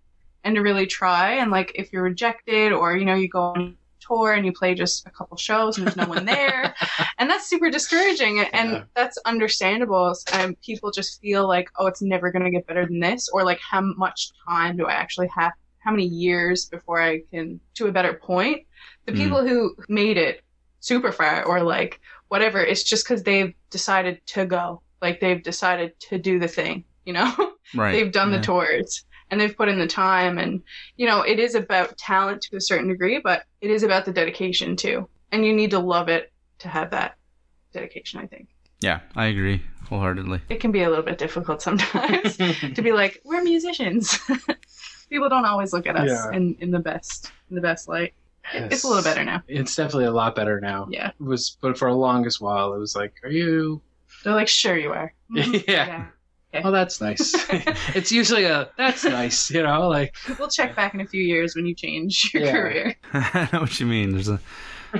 and to really try and like if you're rejected or you know you go on tour and you play just a couple shows and there's no one there and that's super discouraging and Yeah. that's understandable and people just feel like oh it's never going to get better than this or like how much time do i actually have how many years before i can to a better point the Mm. people who made it super far or like whatever it's just because they've decided to go like they've decided to do the thing you know Right. they've done Yeah. the tours and they've put in the time and you know it is about talent to a certain degree but it is about the dedication too and you need to love it to have that dedication i think Yeah, I agree wholeheartedly. it can be a little bit difficult sometimes to be like we're musicians people don't always look at us Yeah. in, in the best in the best light it's a little better now It's definitely a lot better now. yeah It was, but for the longest while, it was like, are you? they're like sure you are Mhm. Yeah. Oh, that's nice. it's usually a that's nice, you know, like we'll check back in a few years when you change your Yeah. career I know what you mean. There's a,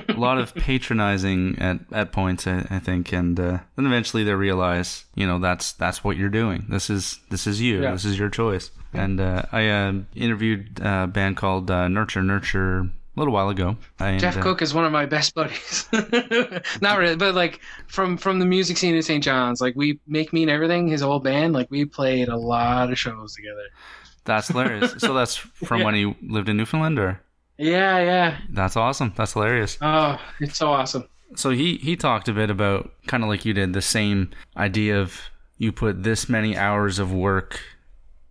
a lot of patronizing at, at points, I, I think, and uh, then eventually they realize, you know, that's that's what you're doing. This is this is you. Yeah. This is your choice. And uh, I uh, interviewed a band called uh, Nurture Nurture a little while ago. And, Jeff uh, Cook is one of my best buddies. Not really, but like from from the music scene in St. John's, like we make me and everything. His old band, like we played a lot of shows together. That's hilarious. so that's from Yeah. when he lived in Newfoundland, or Yeah, yeah. that's awesome. That's hilarious. Oh, it's so awesome. So he he talked a bit about kind of like you did the same idea of you put this many hours of work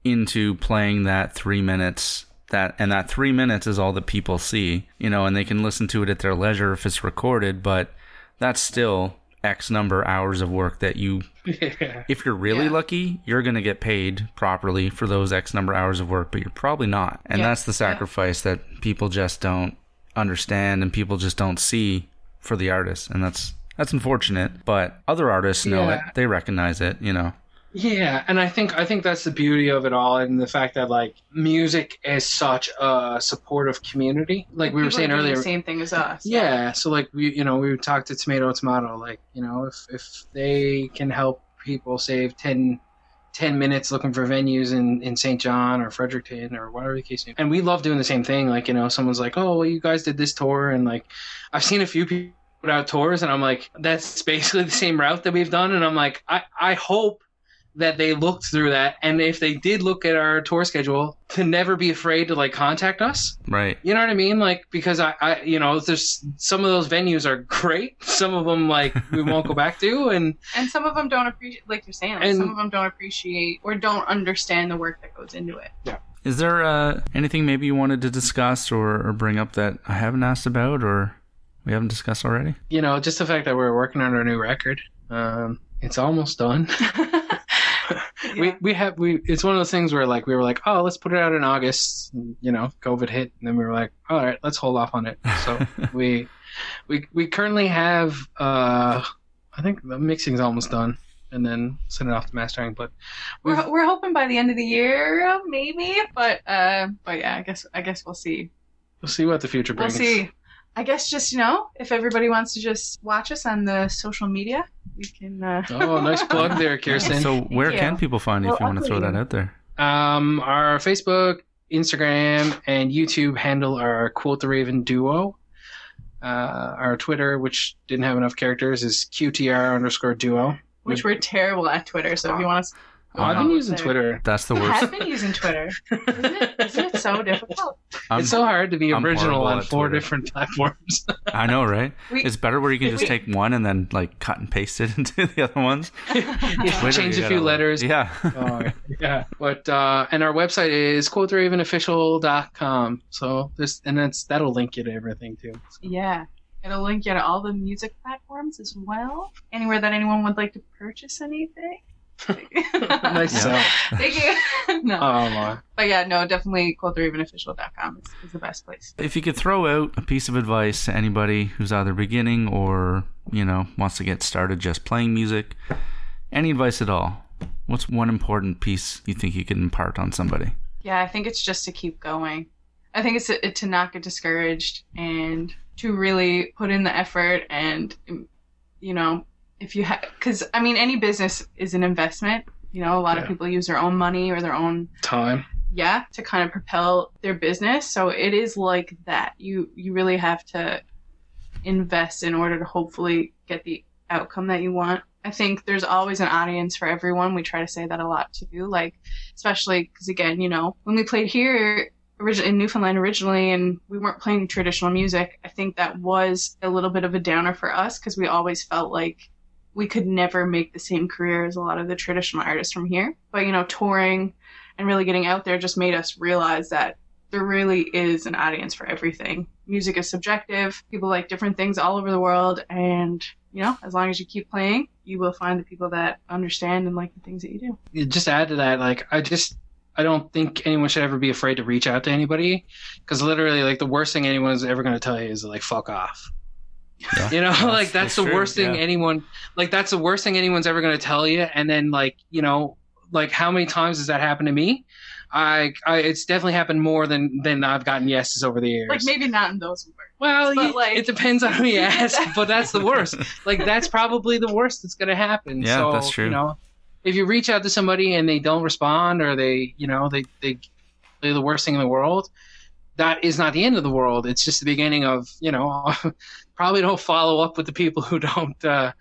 into playing that 3 minutes that and that 3 minutes is all that people see, you know, and they can listen to it at their leisure if it's recorded, but that's still x number hours of work that you Yeah. if you're really Yeah. lucky, you're going to get paid properly for those X number hours of work, but you're probably not. And Yeah. that's the sacrifice that people just don't understand and people just don't see for the artist. And that's that's unfortunate, but other artists know it. They recognize it, you know. Yeah, and I think I think that's the beauty of it all, and the fact that like music is such a supportive community. Like we were People saying earlier, the same thing as us Yeah, so like we, you know, we would talk to Tomato Tomato, like you know, if if they can help people save 10, 10 minutes looking for venues in in St. John or Fredericton or whatever the case may be, and we love doing the same thing. Like you know, someone's like, oh, well, you guys did this tour, and like I've seen a few people put out tours, and I'm like, that's basically the same route that we've done, and I'm like, I I hope that they looked through that, and if they did look at our tour schedule, to never be afraid to like contact us. Right. You know what I mean? Like because I, I you know, there's some of those venues are great, some of them like we won't go back to, and And some of them don't appreciate, like you're saying, like, And- some of them don't appreciate or don't understand the work that goes into it yeah is there uh, anything maybe you wanted to discuss or, or bring up that I haven't asked about or we haven't discussed already? you know, just the fact that we're working on our new record. Um, it's almost done. We Yeah. we have we. It's one of those things where like we were like, oh, let's put it out in August. You know, COVID hit, and then we were like, all right, let's hold off on it. So we we we currently have. uh I think the mixing's almost done, and then send it off to mastering. But We're, we're hoping by the end of the year, maybe. But uh, but yeah, I guess I guess we'll see. we'll see what the future We'll brings. see. I guess just you know, if everybody wants to just watch us on the social media, we can. Uh... Oh, nice plug there, Kirsten. So where you. can people find you if you want to throw that out there? Um, our Facebook, Instagram, and YouTube handle are Quote the Raven Duo. Uh, our Twitter, which didn't have enough characters, is QTR underscore duo. Which we're terrible at Twitter, so if you want us, Oh, I've been using there. Twitter. That's the worst. I've been using Twitter. Isn't it, isn't it so difficult? I'm- it's so hard to be I'm original on four Twitter. different platforms. I know, right? We- It's better where you can just take one and then like cut and paste it into the other ones. Twitter, change a few gotta- letters. Yeah. Oh, yeah. But uh, and our website is quoteravenofficial.com. So this and that's that'll link you to everything too. Yeah. It'll link you to all the music platforms as well. Anywhere that anyone would like to purchase anything. Nice Yeah. sell. Thank you. no. Oh my. but yeah, no, definitely quotetheravenofficial.com is, is the best place. If you could throw out a piece of advice to anybody who's either beginning or, you know, wants to get started just playing music, any advice at all, what's one important piece you think you could impart on somebody? Yeah, I think it's just to keep going. I think it's to, to not get discouraged and to really put in the effort and, you know, if you have, because I mean, any business is an investment. You know, a lot of people use their own money or their own Time. yeah to kind of propel their business. So it is like that. You you really have to invest in order to hopefully get the outcome that you want. I think there's always an audience for everyone. We try to say that a lot too like especially because again you know when we played here originally in newfoundland originally and we weren't playing traditional music i think that was a little bit of a downer for us because we always felt like we could never make the same career as a lot of the traditional artists from here but you know touring and really getting out there just made us realize that there really is an audience for everything. Music is subjective. People like different things all over the world. And, you know, as long as you keep playing, you will find the people that understand and like the things that you do. You just add to that, like I just I don't think anyone should ever be afraid to reach out to anybody because literally, like the worst thing anyone's ever going to tell you is like fuck off. Yeah. You know, That's- like that's, that's the true, worst thing yeah. anyone like that's the worst thing anyone's ever going to tell you. And then like you know, like how many times has that happened to me? I, I it's definitely happened more than than I've gotten yeses over the years. Like maybe not in those words. Well, But, y- like- it depends on who you ask, but that's the worst. Like that's probably the worst that's gonna happen. Yeah, so, that's true. You know, if you reach out to somebody and they don't respond, or they, you know, they they they're the worst thing in the world, that is not the end of the world. It's just the beginning of, you know, probably don't follow up with the people who don't uh,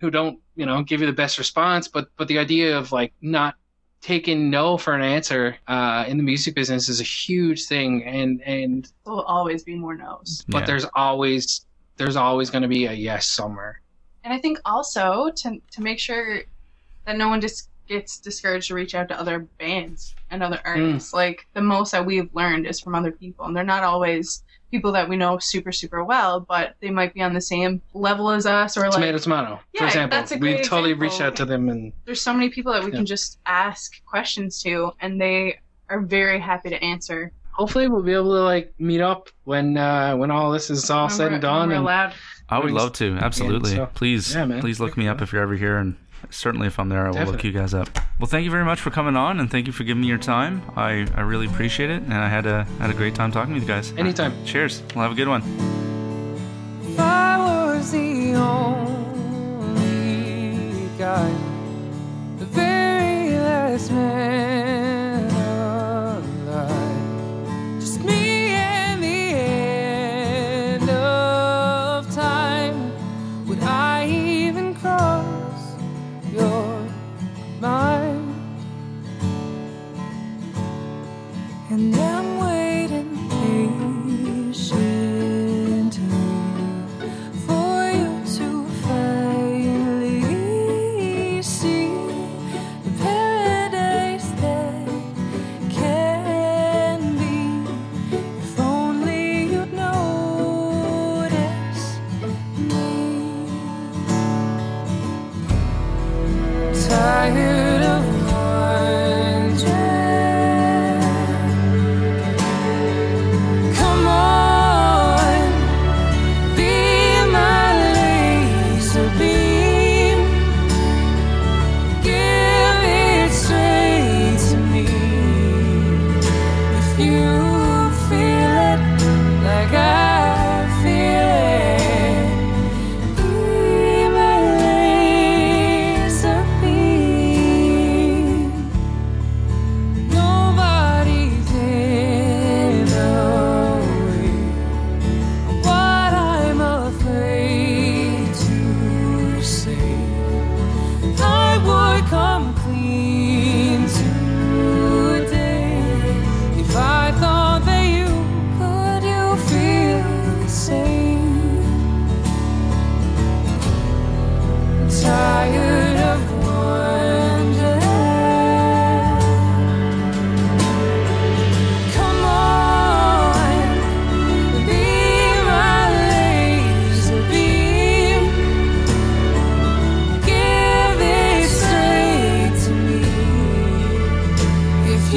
who don't, you know, give you the best response. But but the idea of like not taking no for an answer uh, in the music business is a huge thing, and and There will always be more no's. but Yeah. there's always there's always going to be a yes somewhere. And I think also to to make sure that no one just gets discouraged to reach out to other bands and other artists. Like the most that we've learned is from other people, and they're not always people that we know super super well, but they might be on the same level as us or like tomato, tomato. Yeah, for example, that's a we totally example. reached out to them, and there's so many people that we Yeah. can just ask questions to, and they are very happy to answer. hopefully we'll be able to like meet up when uh, when all this is all when said we're- and done. when we're And allowed. I would love to. Absolutely. so- please, Yeah, please look me up if you're ever here, and certainly if I'm there, I will look you guys up. Well, thank you very much for coming on, and thank you for giving me your time. I, I really appreciate it, and I had a had a great time talking with you guys. Anytime. Cheers. We'll have a good one. If I was the only guy, the very last man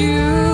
you.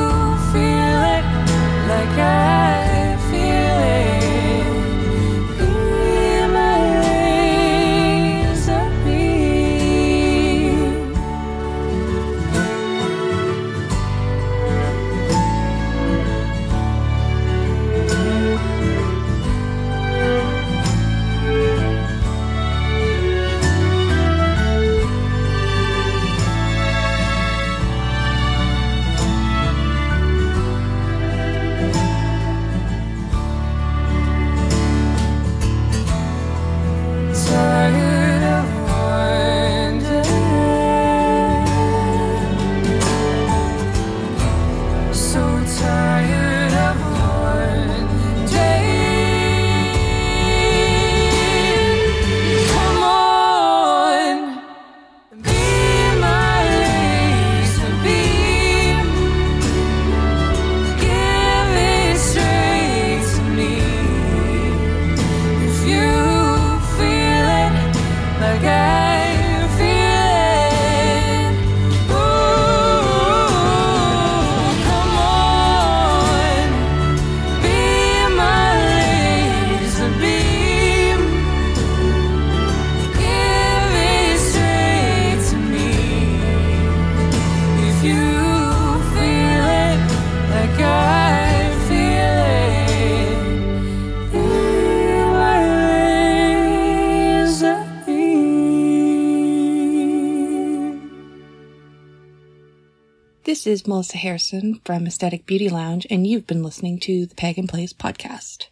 is Melissa Harrison from Asthetik Beauty Lounge, and you've been listening to the Peg and Place podcast.